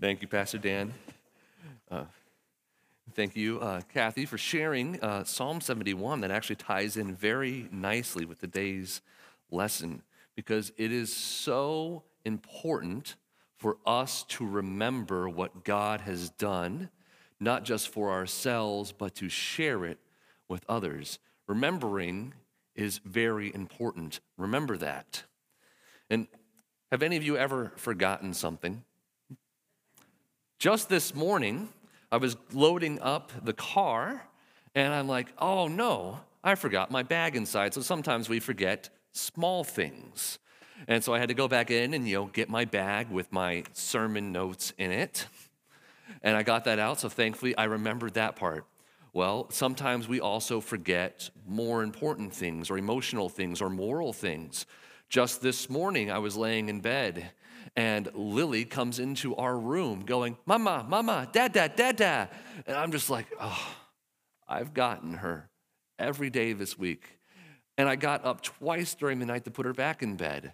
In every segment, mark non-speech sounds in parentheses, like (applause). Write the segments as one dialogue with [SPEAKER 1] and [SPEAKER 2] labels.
[SPEAKER 1] Thank you, Pastor Dan. Uh, thank you, uh, Kathy, for sharing uh, Psalm 71 that actually ties in very nicely with today's lesson because it is so important for us to remember what God has done, not just for ourselves, but to share it with others. Remembering is very important. Remember that. And have any of you ever forgotten something? Just this morning, I was loading up the car and I'm like, oh no, I forgot my bag inside. So sometimes we forget small things. And so I had to go back in and, you know, get my bag with my sermon notes in it. And I got that out. So thankfully, I remembered that part. Well, sometimes we also forget more important things or emotional things or moral things. Just this morning, I was laying in bed and Lily comes into our room going, Mama, Mama, Dad, Dad, Dad, Dad. And I'm just like, oh, I've gotten her every day this week. And I got up twice during the night to put her back in bed.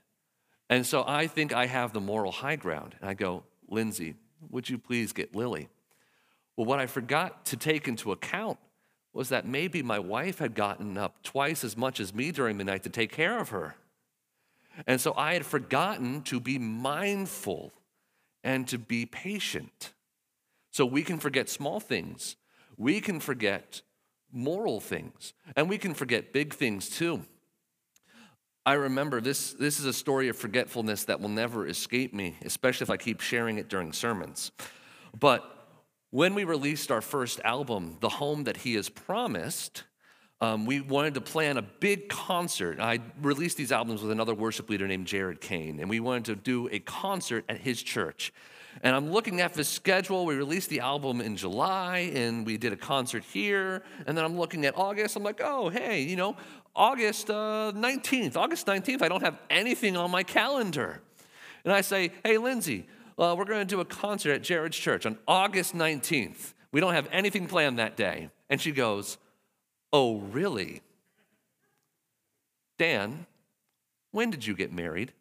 [SPEAKER 1] And so I think I have the moral high ground. And I go, Lindsay, would you please get Lily? Well, what I forgot to take into account was that maybe my wife had gotten up twice as much as me during the night to take care of her. And so I had forgotten to be mindful and to be patient. So we can forget small things, we can forget moral things, and we can forget big things too. I remember this, this is a story of forgetfulness that will never escape me, especially if I keep sharing it during sermons. But when we released our first album, The Home That He Has Promised, um, we wanted to plan a big concert. I released these albums with another worship leader named Jared Kane, and we wanted to do a concert at his church. And I'm looking at the schedule. We released the album in July, and we did a concert here. And then I'm looking at August. I'm like, oh, hey, you know, August uh, 19th. August 19th, I don't have anything on my calendar. And I say, hey, Lindsay, uh, we're going to do a concert at Jared's church on August 19th. We don't have anything planned that day. And she goes, oh, really? Dan, when did you get married?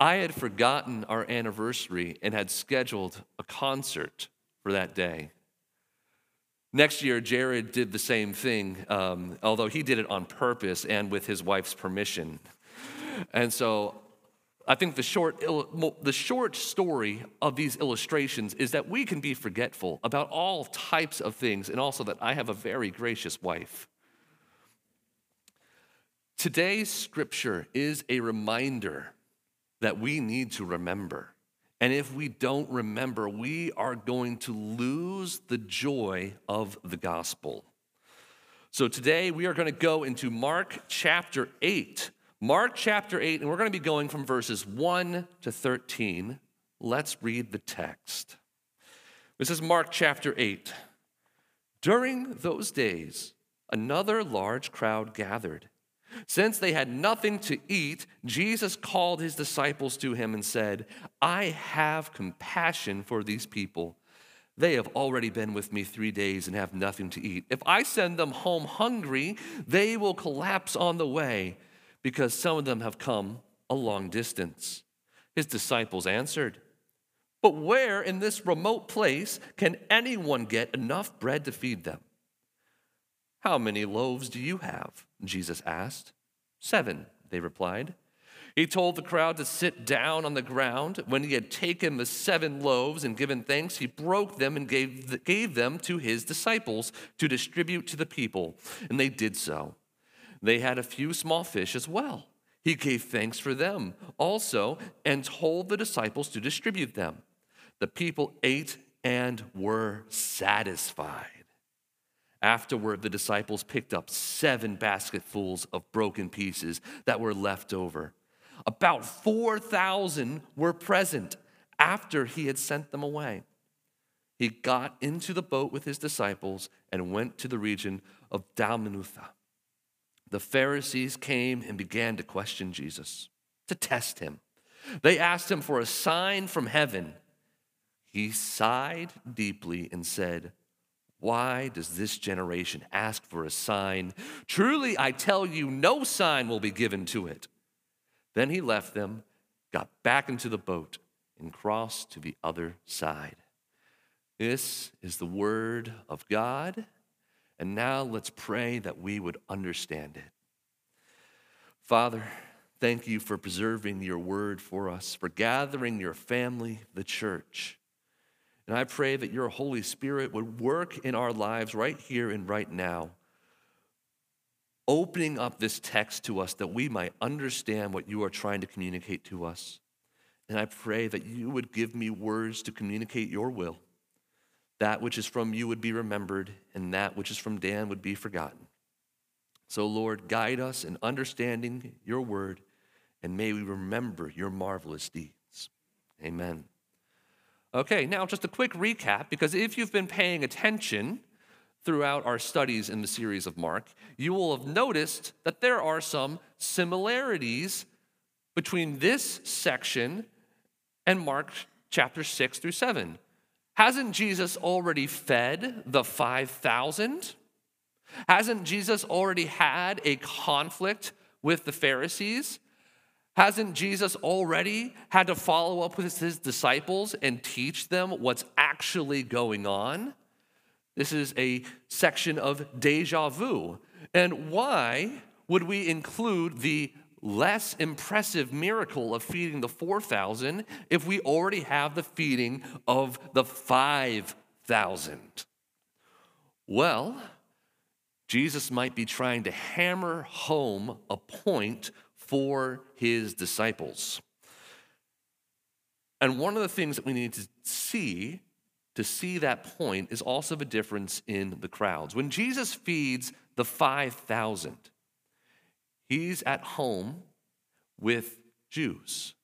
[SPEAKER 1] I had forgotten our anniversary and had scheduled a concert for that day. Next year, Jared did the same thing, um, although he did it on purpose and with his wife's permission. And so I think the short, the short story of these illustrations is that we can be forgetful about all types of things, and also that I have a very gracious wife. Today's scripture is a reminder that we need to remember. And if we don't remember, we are going to lose the joy of the gospel. So today we are going to go into Mark chapter 8. Mark chapter 8, and we're going to be going from verses 1 to 13. Let's read the text. This is Mark chapter 8. During those days, another large crowd gathered since they had nothing to eat, Jesus called his disciples to him and said, I have compassion for these people. They have already been with me three days and have nothing to eat. If I send them home hungry, they will collapse on the way because some of them have come a long distance. His disciples answered, But where in this remote place can anyone get enough bread to feed them? How many loaves do you have? Jesus asked. Seven, they replied. He told the crowd to sit down on the ground. When he had taken the seven loaves and given thanks, he broke them and gave, gave them to his disciples to distribute to the people. And they did so. They had a few small fish as well. He gave thanks for them also and told the disciples to distribute them. The people ate and were satisfied. Afterward, the disciples picked up seven basketfuls of broken pieces that were left over. About 4,000 were present after he had sent them away. He got into the boat with his disciples and went to the region of Dalmanutha. The Pharisees came and began to question Jesus, to test him. They asked him for a sign from heaven. He sighed deeply and said, why does this generation ask for a sign? Truly, I tell you, no sign will be given to it. Then he left them, got back into the boat and crossed to the other side. This is the word of God. And now let's pray that we would understand it. Father, thank you for preserving your word for us, for gathering your family, the church. And I pray that your Holy Spirit would work in our lives right here and right now, opening up this text to us that we might understand what you are trying to communicate to us. And I pray that you would give me words to communicate your will. That which is from you would be remembered, and that which is from Dan would be forgotten. So, Lord, guide us in understanding your word, and may we remember your marvelous deeds. Amen. Okay, now just a quick recap, because if you've been paying attention throughout our studies in the series of Mark, you will have noticed that there are some similarities between this section and Mark chapter 6 through 7. Hasn't Jesus already fed the 5,000? Hasn't Jesus already had a conflict with the Pharisees? Hasn't Jesus already had to follow up with his disciples and teach them what's actually going on? This is a section of deja vu. And why would we include the less impressive miracle of feeding the 4,000 if we already have the feeding of the 5,000? Well, Jesus might be trying to hammer home a point for his disciples. And one of the things that we need to see to see that point is also the difference in the crowds. When Jesus feeds the 5,000, he's at home with Jews.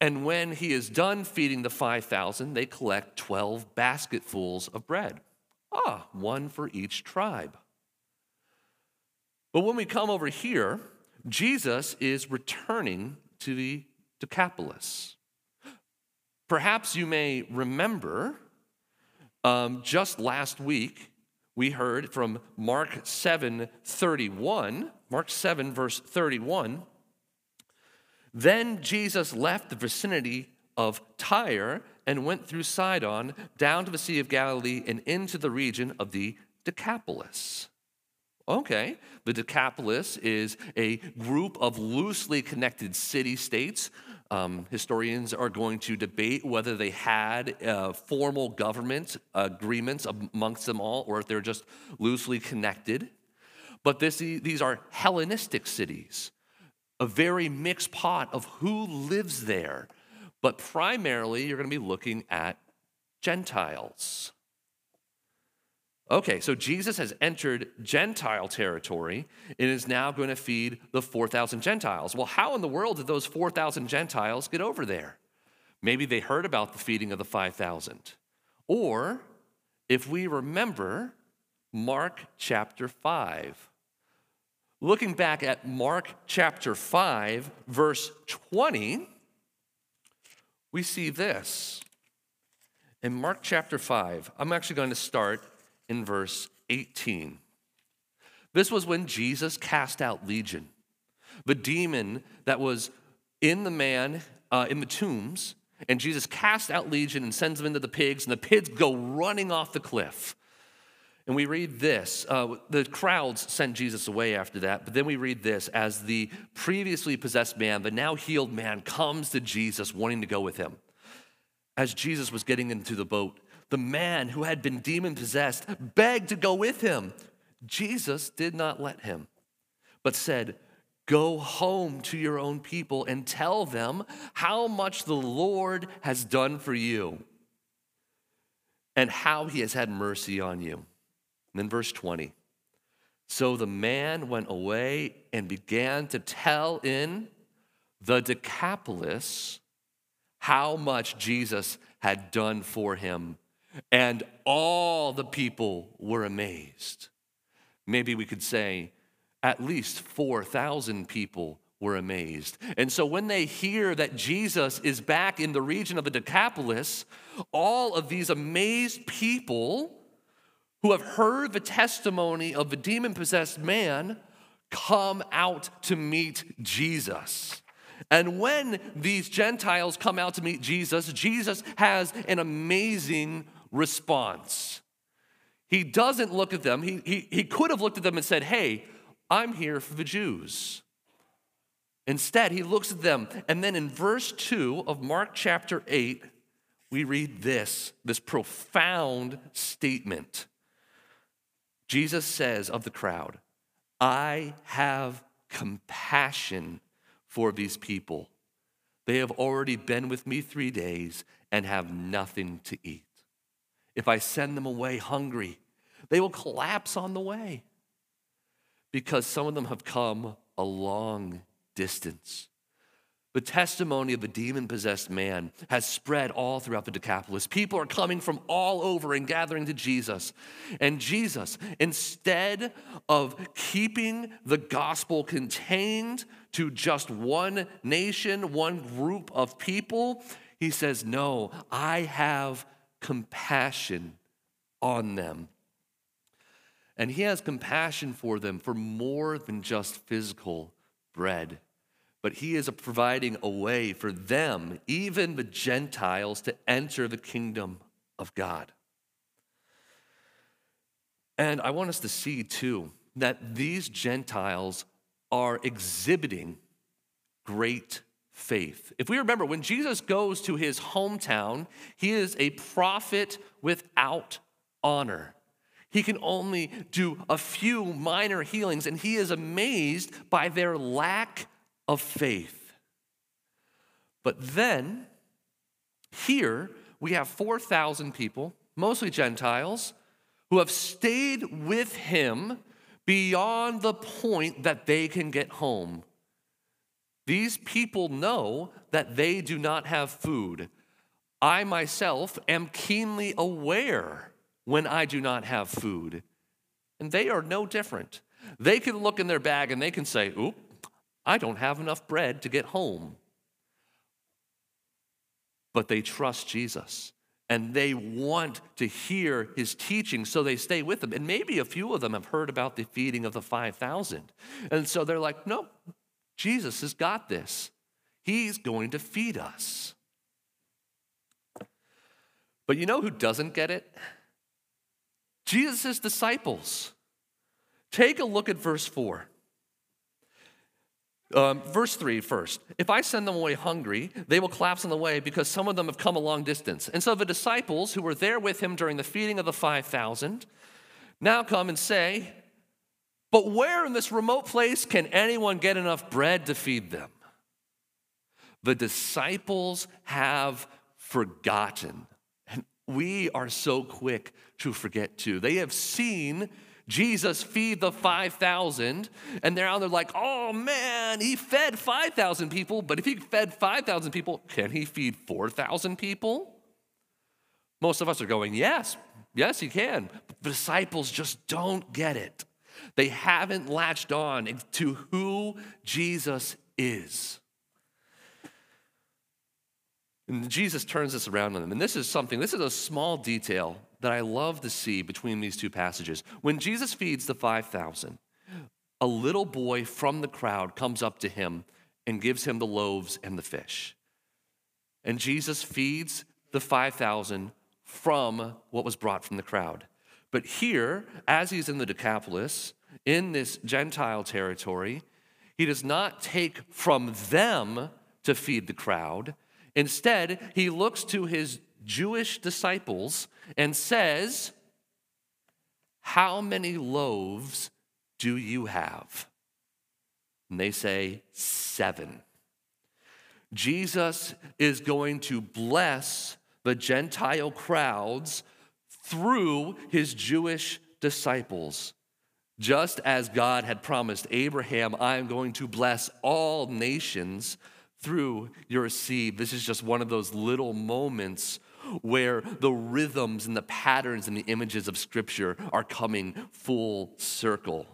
[SPEAKER 1] And when he is done feeding the 5,000, they collect 12 basketfuls of bread. Ah, one for each tribe. But when we come over here, Jesus is returning to the Decapolis. Perhaps you may remember um, just last week, we heard from Mark 7 31, Mark 7, verse 31. Then Jesus left the vicinity of Tyre and went through Sidon down to the Sea of Galilee and into the region of the Decapolis. Okay, the Decapolis is a group of loosely connected city states. Um, historians are going to debate whether they had uh, formal government agreements amongst them all or if they're just loosely connected. But this, these are Hellenistic cities, a very mixed pot of who lives there. But primarily, you're going to be looking at Gentiles. Okay, so Jesus has entered Gentile territory and is now going to feed the 4,000 Gentiles. Well, how in the world did those 4,000 Gentiles get over there? Maybe they heard about the feeding of the 5,000. Or, if we remember, Mark chapter 5. Looking back at Mark chapter 5, verse 20, we see this. In Mark chapter 5, I'm actually going to start in verse 18. This was when Jesus cast out Legion, the demon that was in the man uh, in the tombs. And Jesus cast out Legion and sends them into the pigs, and the pigs go running off the cliff. And we read this. Uh, the crowds sent Jesus away after that, but then we read this as the previously possessed man, the now healed man, comes to Jesus wanting to go with him. As Jesus was getting into the boat, the man who had been demon possessed begged to go with him. Jesus did not let him, but said, Go home to your own people and tell them how much the Lord has done for you and how he has had mercy on you. And then, verse 20. So the man went away and began to tell in the Decapolis how much Jesus had done for him and all the people were amazed. Maybe we could say at least 4,000 people were amazed. And so when they hear that Jesus is back in the region of the Decapolis, all of these amazed people who have heard the testimony of the demon possessed man come out to meet Jesus. And when these Gentiles come out to meet Jesus, Jesus has an amazing response. He doesn't look at them. He, he, he could have looked at them and said, Hey, I'm here for the Jews. Instead, he looks at them. And then in verse 2 of Mark chapter 8, we read this this profound statement. Jesus says of the crowd, I have compassion for these people. They have already been with me three days and have nothing to eat. If I send them away hungry, they will collapse on the way because some of them have come a long distance. The testimony of the demon possessed man has spread all throughout the Decapolis. People are coming from all over and gathering to Jesus. And Jesus, instead of keeping the gospel contained to just one nation, one group of people, he says, No, I have compassion on them. And he has compassion for them for more than just physical bread but he is providing a way for them, even the Gentiles, to enter the kingdom of God. And I want us to see too that these Gentiles are exhibiting great faith. If we remember, when Jesus goes to his hometown, he is a prophet without honor. He can only do a few minor healings, and he is amazed by their lack of faith. But then, here, we have 4,000 people, mostly Gentiles, who have stayed with him beyond the point that they can get home. These people know that they do not have food. I myself am keenly aware when I do not have food. And they are no different. They can look in their bag and they can say, Oop, I don't have enough bread to get home. But they trust Jesus and they want to hear his teaching, so they stay with him. And maybe a few of them have heard about the feeding of the 5,000. And so they're like, no, Jesus has got this. He's going to feed us. But you know who doesn't get it? Jesus' disciples. Take a look at verse 4. Um, verse 3 first. If I send them away hungry, they will collapse on the way because some of them have come a long distance. And so the disciples who were there with him during the feeding of the 5,000 now come and say, But where in this remote place can anyone get enough bread to feed them? The disciples have forgotten. And we are so quick to forget too. They have seen Jesus feed the 5,000, and they're out there like, oh man, he fed 5,000 people, but if he fed 5,000 people, can he feed 4,000 people? Most of us are going, yes, yes, he can. But the disciples just don't get it. They haven't latched on to who Jesus is. And Jesus turns this around on them. And this is something, this is a small detail that I love to see between these two passages. When Jesus feeds the 5,000, a little boy from the crowd comes up to him and gives him the loaves and the fish. And Jesus feeds the 5,000 from what was brought from the crowd. But here, as he's in the Decapolis, in this Gentile territory, he does not take from them to feed the crowd. Instead, he looks to his Jewish disciples and says, How many loaves do you have? And they say, Seven. Jesus is going to bless the Gentile crowds through his Jewish disciples. Just as God had promised Abraham, I am going to bless all nations through your seed. This is just one of those little moments where the rhythms and the patterns and the images of Scripture are coming full circle.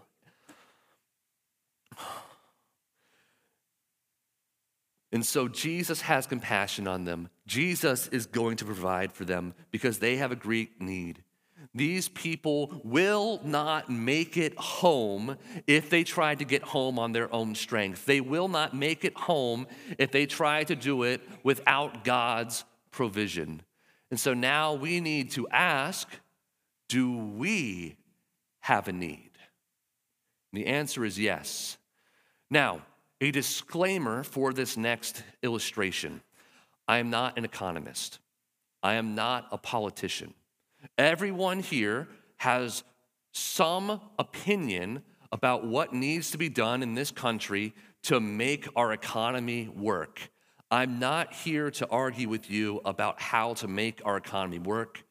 [SPEAKER 1] And so Jesus has compassion on them. Jesus is going to provide for them because they have a great need. These people will not make it home if they try to get home on their own strength. They will not make it home if they try to do it without God's provision. And so now we need to ask do we have a need? And the answer is yes. Now, a disclaimer for this next illustration I am not an economist, I am not a politician. Everyone here has some opinion about what needs to be done in this country to make our economy work. I'm not here to argue with you about how to make our economy work.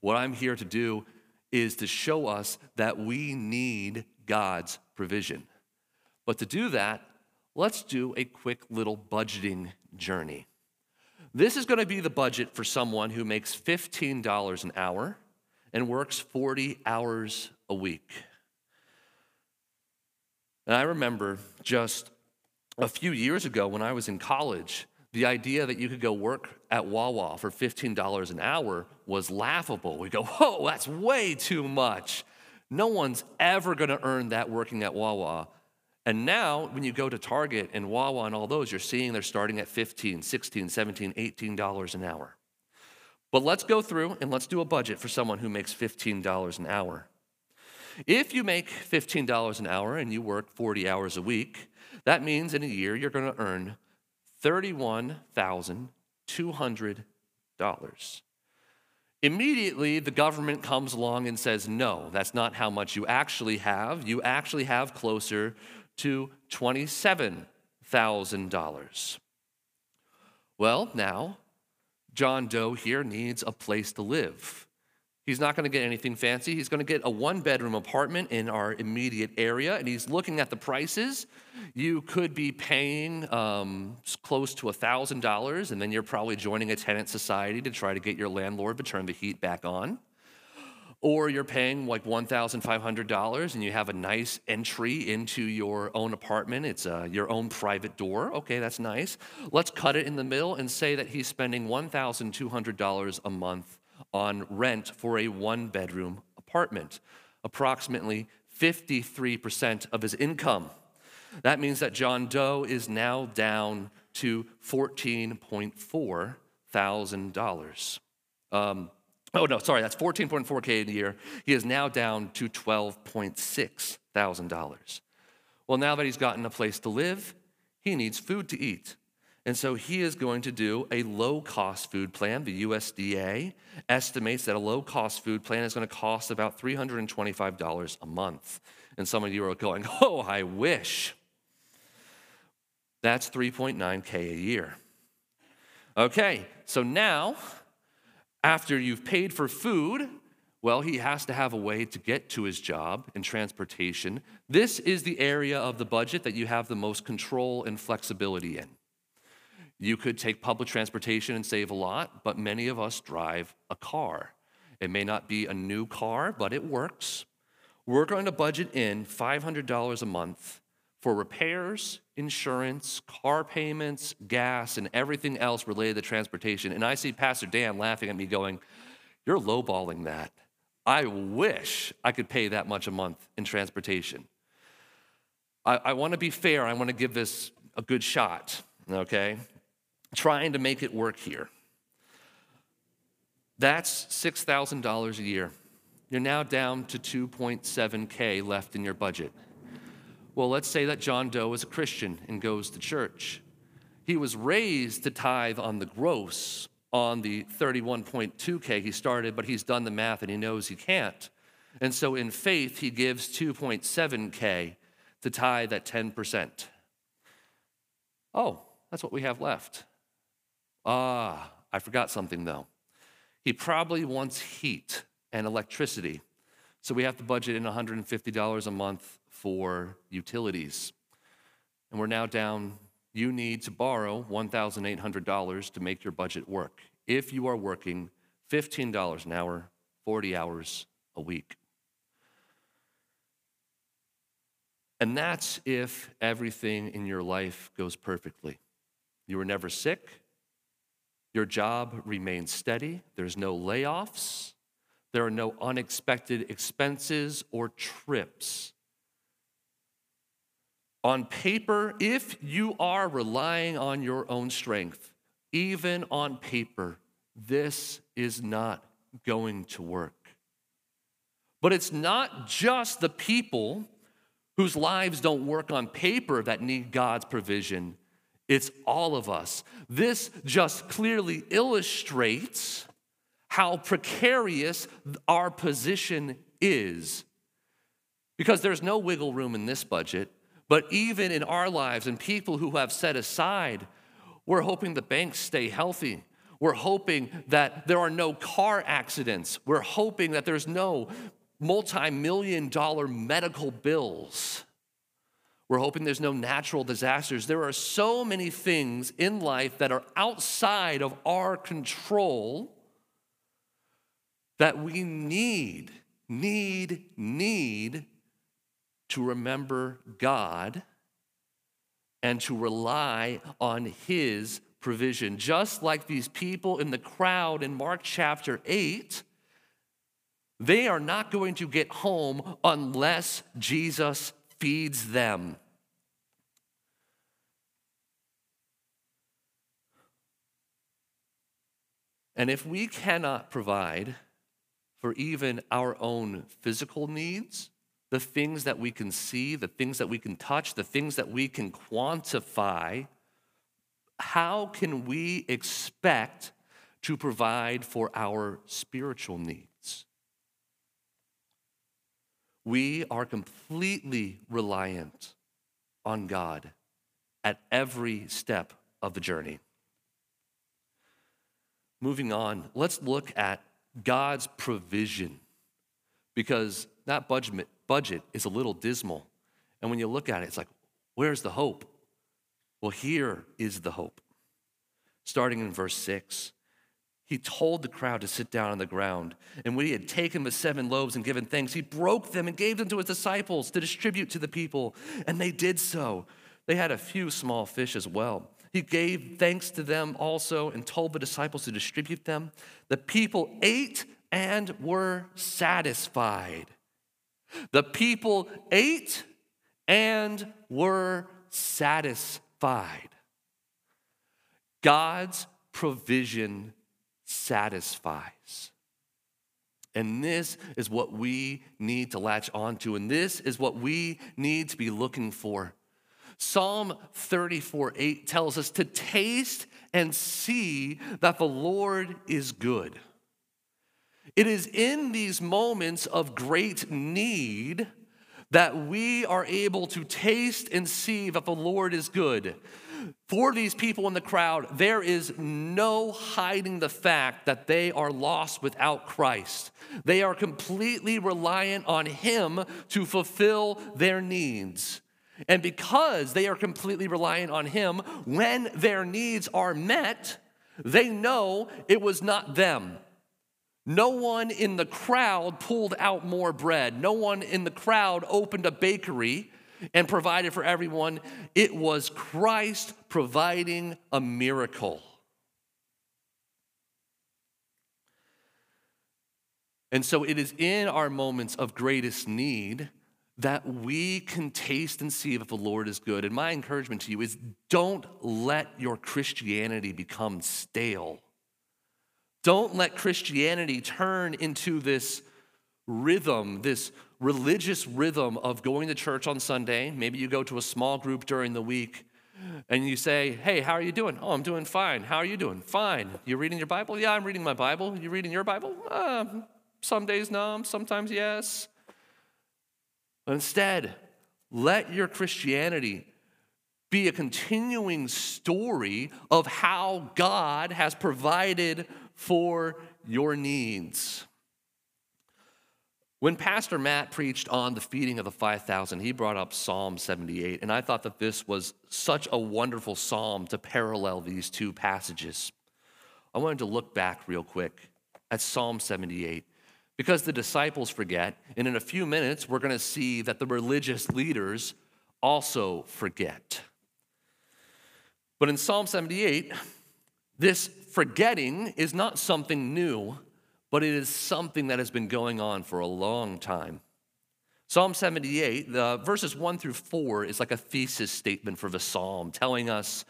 [SPEAKER 1] What I'm here to do is to show us that we need God's provision. But to do that, let's do a quick little budgeting journey. This is going to be the budget for someone who makes $15 an hour and works 40 hours a week. And I remember just a few years ago when I was in college, the idea that you could go work at Wawa for $15 an hour was laughable. We go, whoa, that's way too much. No one's ever gonna earn that working at Wawa. And now, when you go to Target and Wawa and all those, you're seeing they're starting at 15, 16, 17, 18 dollars an hour. But let's go through and let's do a budget for someone who makes $15 an hour. If you make $15 an hour and you work 40 hours a week, that means in a year you're going to earn $31,200. Immediately, the government comes along and says, No, that's not how much you actually have. You actually have closer to $27,000. Well, now, John Doe here needs a place to live. He's not going to get anything fancy. He's going to get a one bedroom apartment in our immediate area, and he's looking at the prices. You could be paying um, close to $1,000, and then you're probably joining a tenant society to try to get your landlord to turn the heat back on. Or you're paying like $1,500 and you have a nice entry into your own apartment. It's uh, your own private door. Okay, that's nice. Let's cut it in the middle and say that he's spending $1,200 a month on rent for a one bedroom apartment, approximately 53% of his income. That means that John Doe is now down to $14.4 thousand. Oh no, sorry, that's 14.4k a year. He is now down to 12.6 thousand dollars. Well, now that he's gotten a place to live, he needs food to eat. And so he is going to do a low cost food plan. The USDA estimates that a low cost food plan is going to cost about $325 a month. And some of you are going, (laughs) oh, I wish. That's 3.9K a year. Okay, so now, after you've paid for food, well, he has to have a way to get to his job and transportation. This is the area of the budget that you have the most control and flexibility in. You could take public transportation and save a lot, but many of us drive a car. It may not be a new car, but it works. We're going to budget in $500 a month for repairs, insurance, car payments, gas, and everything else related to transportation. And I see Pastor Dan laughing at me, going, You're lowballing that. I wish I could pay that much a month in transportation. I, I want to be fair. I want to give this a good shot, okay? trying to make it work here. That's $6,000 a year. You're now down to 2.7K left in your budget. Well, let's say that John Doe is a Christian and goes to church. He was raised to tithe on the gross on the 31.2K he started, but he's done the math and he knows he can't. And so in faith, he gives 2.7K to tithe at 10%. Oh, that's what we have left. Ah, I forgot something though. He probably wants heat and electricity. So we have to budget in $150 a month for utilities. And we're now down, you need to borrow $1,800 to make your budget work. If you are working $15 an hour, 40 hours a week. And that's if everything in your life goes perfectly. You were never sick, your job remains steady, there's no layoffs, There are no unexpected expenses or trips. On paper, if you are relying on your own strength, even on paper, this is not going to work. But it's not just the people whose lives don't work on paper that need God's provision. It's all of us. This just clearly illustrates how precarious our position is. Because there's no wiggle room in this budget, but even in our lives and people who have set aside, we're hoping the banks stay healthy. We're hoping that there are no car accidents. We're hoping that there's no multi million dollar medical bills. We're hoping there's no natural disasters. There are so many things in life that are outside of our control that we need, need, need to remember God and to rely on His provision. Just like these people in the crowd in Mark chapter 8 they are not going to get home unless Jesus feeds them. And if we cannot provide for even our own physical needs, the things that we can see, the things that we can touch, the things that we can quantify, how can we expect to provide for our spiritual needs? We are completely reliant on God at every step of the journey. Moving on, let's look at God's provision because that budget, budget is a little dismal. And when you look at it, it's like, where's the hope? Well, here is the hope. Starting in verse 6 he told the crowd to sit down on the ground. And when he had taken the seven loaves and given thanks, he broke them and gave them to his disciples to distribute to the people. And they did so. They had a few small fish as well. He gave thanks to them also and told the disciples to distribute them. The people ate and were satisfied. The people ate and were satisfied. God's provision satisfies. And this is what we need to latch onto, and this is what we need to be looking for. Psalm 34 8 tells us to taste and see that the Lord is good. It is in these moments of great need that we are able to taste and see that the Lord is good for these people in the crowd, there is no hiding the fact that they are lost without Christ. They are completely reliant on Him to fulfill their needs. And because they are completely reliant on Him, when their needs are met, they know it was not them. No one in the crowd pulled out more bread. No one in the crowd opened a bakery and provided for everyone. It was Christ providing a miracle. And so it is in our moments of greatest need that we can taste and see if the Lord is good. And my encouragement to you is don't let your Christianity become stale. Don't let Christianity turn into this rhythm, this religious rhythm of going to church on Sunday. Maybe you go to a small group during the week and you say, Hey, how are you doing? Oh, I'm doing fine. How are you doing? Fine. You reading your Bible? Yeah, I'm reading my Bible. You reading your Bible? Uh, some days no, sometimes yes. But instead, let your Christianity be a continuing story of how God has provided for your needs. When Pastor Matt preached on the feeding of the 5,000, he brought up Psalm 78, and I thought that this was such a wonderful psalm to parallel these two passages. I wanted to look back real quick at Psalm 78 because the disciples forget, and in a few minutes, we're going to see that the religious leaders also forget. But in Psalm 78, this forgetting is not something new but it is something that has been going on for a long time. Psalm 78, the verses 1 through 4 is like a thesis statement for the psalm telling us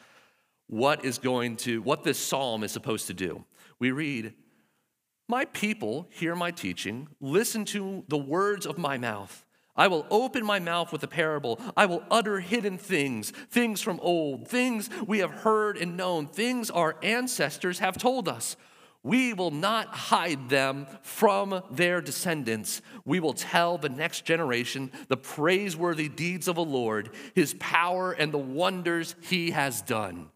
[SPEAKER 1] what is going to what this psalm is supposed to do. We read, "My people hear my teaching, listen to the words of my mouth. I will open my mouth with a parable. I will utter hidden things, things from old, things we have heard and known, things our ancestors have told us." We will not hide them from their descendants. We will tell the next generation the praiseworthy deeds of the Lord, his power, and the wonders he has done.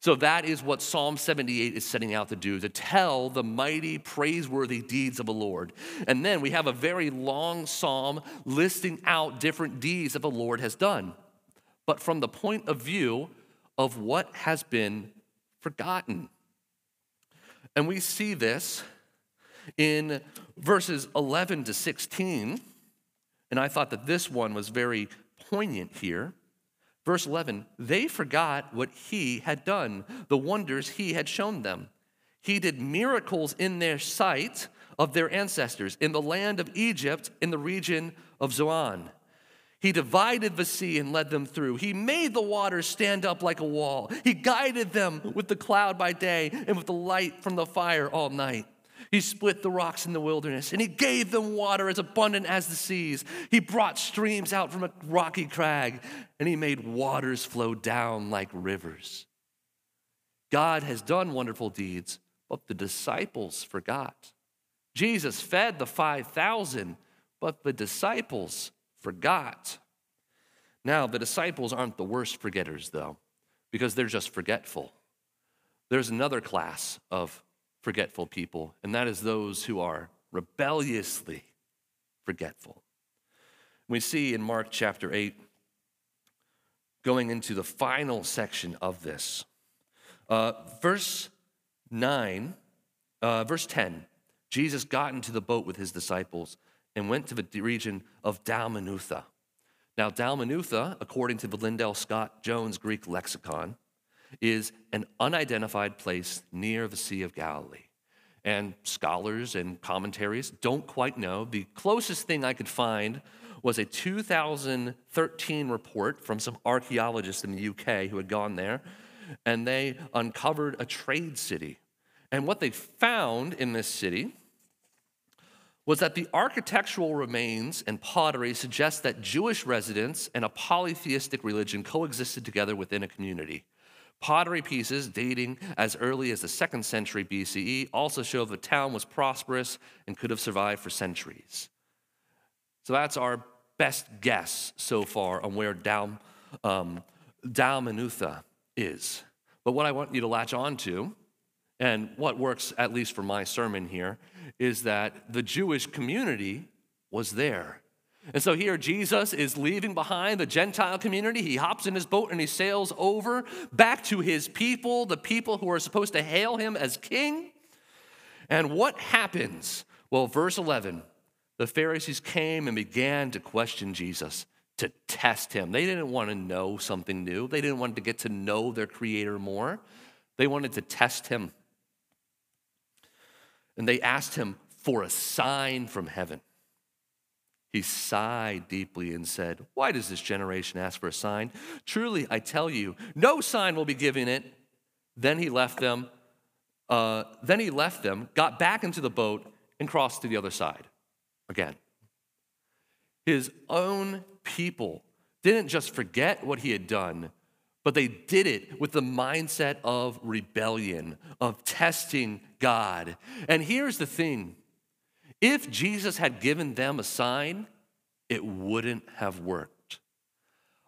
[SPEAKER 1] So that is what Psalm 78 is setting out to do to tell the mighty, praiseworthy deeds of the Lord. And then we have a very long psalm listing out different deeds that the Lord has done, but from the point of view of what has been forgotten. And we see this in verses 11 to 16. And I thought that this one was very poignant here. Verse 11, they forgot what he had done, the wonders he had shown them. He did miracles in their sight of their ancestors in the land of Egypt, in the region of Zoan. He divided the sea and led them through. He made the waters stand up like a wall. He guided them with the cloud by day and with the light from the fire all night. He split the rocks in the wilderness and he gave them water as abundant as the seas. He brought streams out from a rocky crag and he made waters flow down like rivers. God has done wonderful deeds, but the disciples forgot. Jesus fed the 5,000, but the disciples forgot. Now, the disciples aren't the worst forgetters, though, because they're just forgetful. There's another class of forgetful people, and that is those who are rebelliously forgetful. We see in Mark chapter 8, going into the final section of this, uh, verse 9, uh, verse 10, Jesus got into the boat with his disciples and went to the region of Dalmanutha. Now, Dalmanutha, according to the Liddell Scott Jones Greek lexicon, is an unidentified place near the Sea of Galilee. And scholars and commentaries don't quite know. The closest thing I could find was a 2013 report from some archaeologists in the UK who had gone there, and they uncovered a trade city. And what they found in this city was that the architectural remains and pottery suggest that Jewish residents and a polytheistic religion coexisted together within a community. Pottery pieces dating as early as the second century BCE also show the town was prosperous and could have survived for centuries. So that's our best guess so far on where Dal, um, Dalmanutha is. But what I want you to latch on to, and what works at least for my sermon here, is that the Jewish community was there. And so here Jesus is leaving behind the Gentile community. He hops in his boat and he sails over back to his people, the people who are supposed to hail him as king. And what happens? Well, verse 11 the Pharisees came and began to question Jesus, to test him. They didn't want to know something new, they didn't want to get to know their Creator more. They wanted to test him. And they asked him for a sign from heaven. He sighed deeply and said, Why does this generation ask for a sign? Truly, I tell you, no sign will be given it. Then he left them. Uh, then he left them, got back into the boat, and crossed to the other side again. His own people didn't just forget what he had done, but they did it with the mindset of rebellion, of testing God. And here's the thing if Jesus had given them a sign, it wouldn't have worked.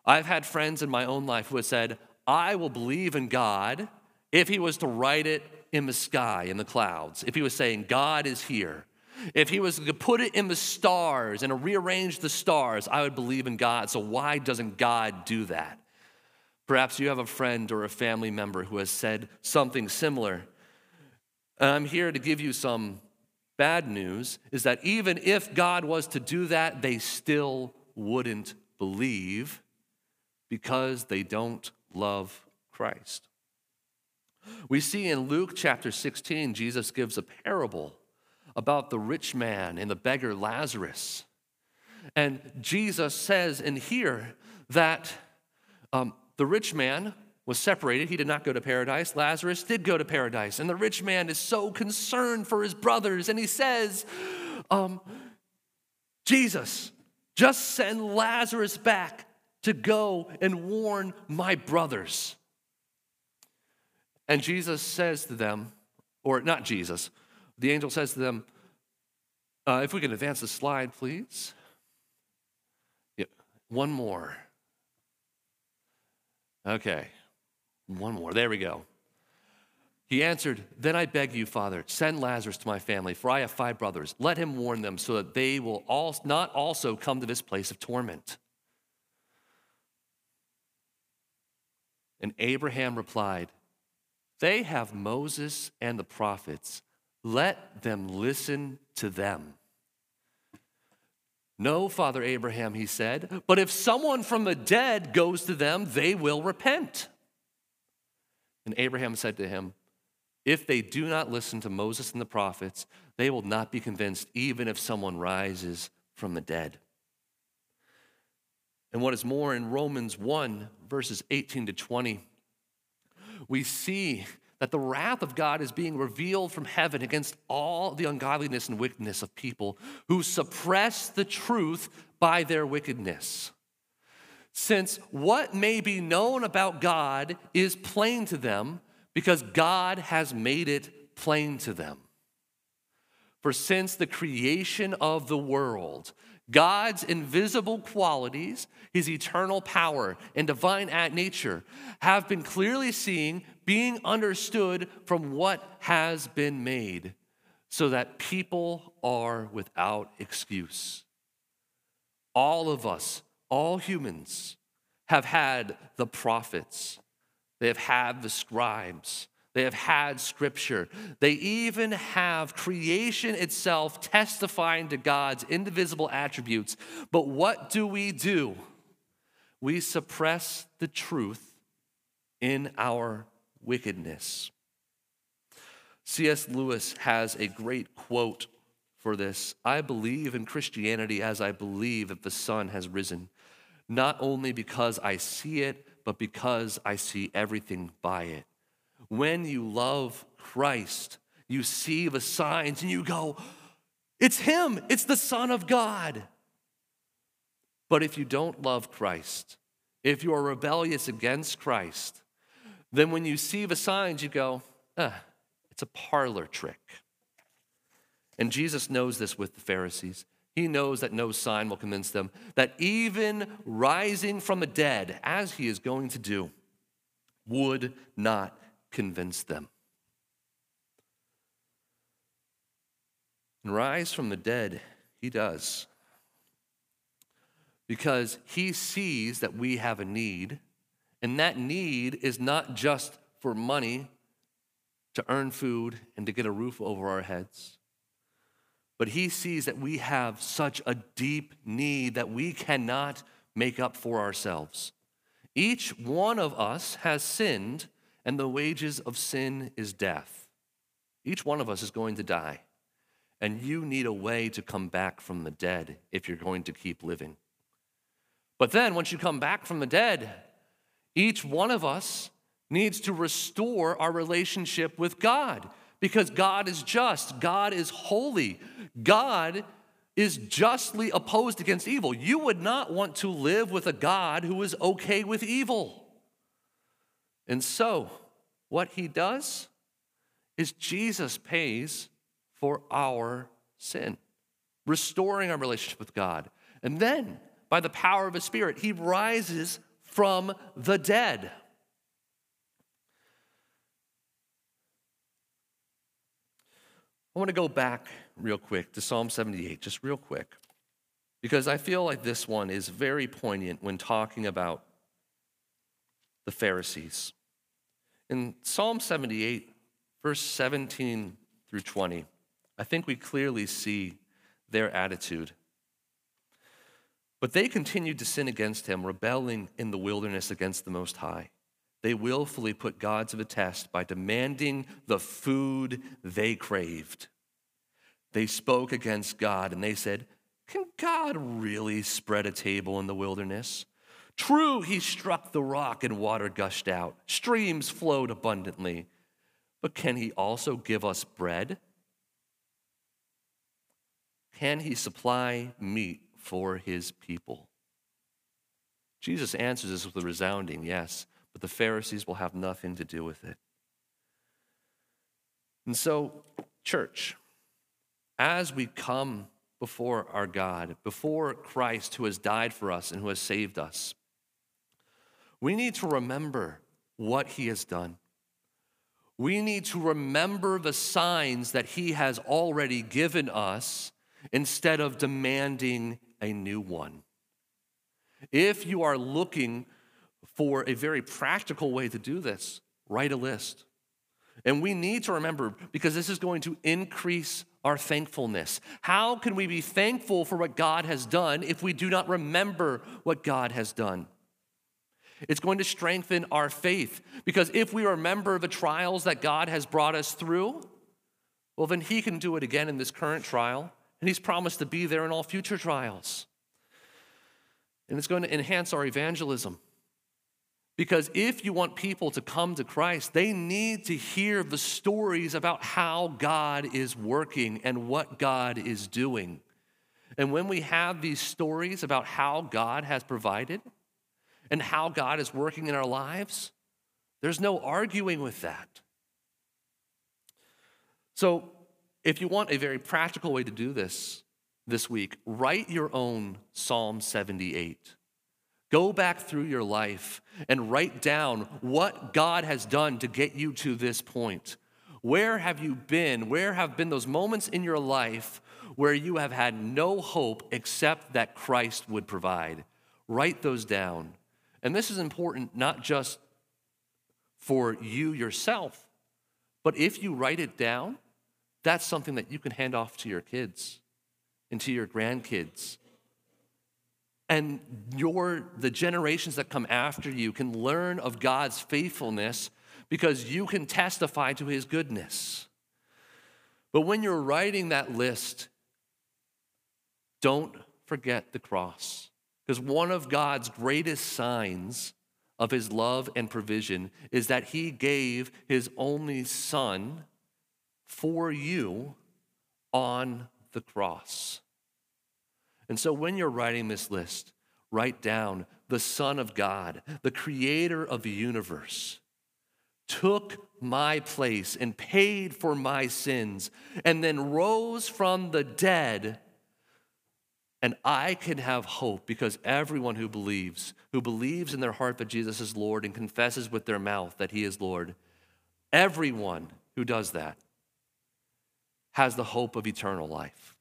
[SPEAKER 1] I've had friends in my own life who have said, I will believe in God if he was to write it in the sky, in the clouds, if he was saying, God is here. If he was to put it in the stars and rearrange the stars, I would believe in God. So, why doesn't God do that? Perhaps you have a friend or a family member who has said something similar. I'm here to give you some bad news is that even if God was to do that, they still wouldn't believe because they don't love Christ. We see in Luke chapter 16, Jesus gives a parable about the rich man and the beggar Lazarus. And Jesus says in here that um, the rich man was separated. He did not go to paradise. Lazarus did go to paradise. And the rich man is so concerned for his brothers. And he says, um, Jesus, just send Lazarus back to go and warn my brothers. And Jesus says to them, or not Jesus, the angel says to them, uh, if we can advance the slide, please. Yeah, one more. Okay, one more. There we go. He answered, Then I beg you, Father, send Lazarus to my family, for I have five brothers. Let him warn them so that they will all, not also come to this place of torment. And Abraham replied, They have Moses and the prophets. Let them listen to them. No, Father Abraham, he said, but if someone from the dead goes to them, they will repent. And Abraham said to him, If they do not listen to Moses and the prophets, they will not be convinced, even if someone rises from the dead. And what is more, in Romans 1, verses 18 to 20, we see that the wrath of God is being revealed from heaven against all the ungodliness and wickedness of people who suppress the truth by their wickedness. Since what may be known about God is plain to them because God has made it plain to them. For since the creation of the world, God's invisible qualities, his eternal power and divine nature, have been clearly seen, being understood from what has been made, so that people are without excuse. All of us, all humans, have had the prophets, they have had the scribes, they have had scripture. They even have creation itself testifying to God's indivisible attributes. But what do we do? We suppress the truth in our wickedness. C.S. Lewis has a great quote for this I believe in Christianity as I believe that the sun has risen, not only because I see it, but because I see everything by it when you love Christ, you see the signs and you go, it's Him, it's the Son of God. But if you don't love Christ, if you are rebellious against Christ, then when you see the signs, you go, ah, it's a parlor trick. And Jesus knows this with the Pharisees. He knows that no sign will convince them that even rising from the dead, as he is going to do, would not convince them. And rise from the dead, he does. Because he sees that we have a need, and that need is not just for money to earn food and to get a roof over our heads. But he sees that we have such a deep need that we cannot make up for ourselves. Each one of us has sinned and the wages of sin is death. Each one of us is going to die, and you need a way to come back from the dead if you're going to keep living. But then, once you come back from the dead, each one of us needs to restore our relationship with God because God is just, God is holy, God is justly opposed against evil. You would not want to live with a God who is okay with evil. And so, what he does is Jesus pays for our sin, restoring our relationship with God. And then, by the power of his Spirit, he rises from the dead. I want to go back real quick to Psalm 78, just real quick, because I feel like this one is very poignant when talking about the Pharisees. In Psalm 78, verse 17 through 20, I think we clearly see their attitude. But they continued to sin against him, rebelling in the wilderness against the Most High. They willfully put God to the test by demanding the food they craved. They spoke against God and they said, Can God really spread a table in the wilderness? True, he struck the rock and water gushed out, streams flowed abundantly. But can he also give us bread? Can he supply meat for his people? Jesus answers this with a resounding yes, but the Pharisees will have nothing to do with it. And so, church, as we come before our God, before Christ who has died for us and who has saved us, we need to remember what he has done. We need to remember the signs that he has already given us instead of demanding a new one. If you are looking for a very practical way to do this, write a list. And we need to remember because this is going to increase our thankfulness. How can we be thankful for what God has done if we do not remember what God has done? It's going to strengthen our faith because if we remember the trials that God has brought us through, well, then He can do it again in this current trial, and He's promised to be there in all future trials. And it's going to enhance our evangelism. Because if you want people to come to Christ, they need to hear the stories about how God is working and what God is doing. And when we have these stories about how God has provided and how God is working in our lives, there's no arguing with that. So, if you want a very practical way to do this this week, write your own Psalm 78. Go back through your life and write down what God has done to get you to this point. Where have you been? Where have been those moments in your life where you have had no hope except that Christ would provide? Write those down. And this is important not just for you yourself, but if you write it down, that's something that you can hand off to your kids and to your grandkids and your the generations that come after you can learn of God's faithfulness because you can testify to his goodness. But when you're writing that list, don't forget the cross. Because one of God's greatest signs of his love and provision is that he gave his only son for you on the cross. And so when you're writing this list, write down the Son of God, the creator of the universe, took my place and paid for my sins, and then rose from the dead. And I can have hope because everyone who believes, who believes in their heart that Jesus is Lord and confesses with their mouth that he is Lord, everyone who does that has the hope of eternal life.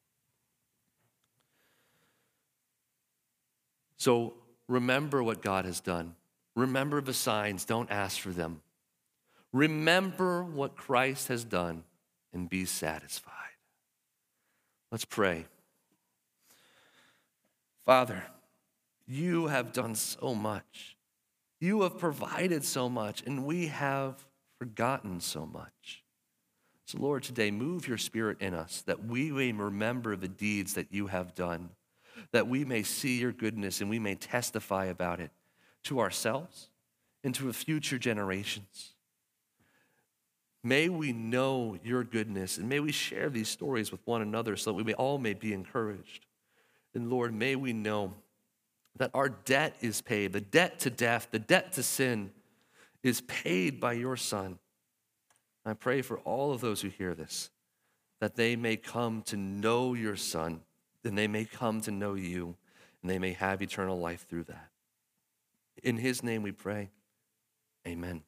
[SPEAKER 1] So remember what God has done. Remember the signs, don't ask for them. Remember what Christ has done and be satisfied. Let's pray. Father, you have done so much. You have provided so much, and we have forgotten so much. So, Lord, today move your spirit in us that we may remember the deeds that you have done that we may see your goodness and we may testify about it to ourselves and to future generations. May we know your goodness and may we share these stories with one another so that we may, all may be encouraged. And Lord, may we know that our debt is paid, the debt to death, the debt to sin is paid by your Son. I pray for all of those who hear this that they may come to know your Son then they may come to know you and they may have eternal life through that. In his name we pray. Amen.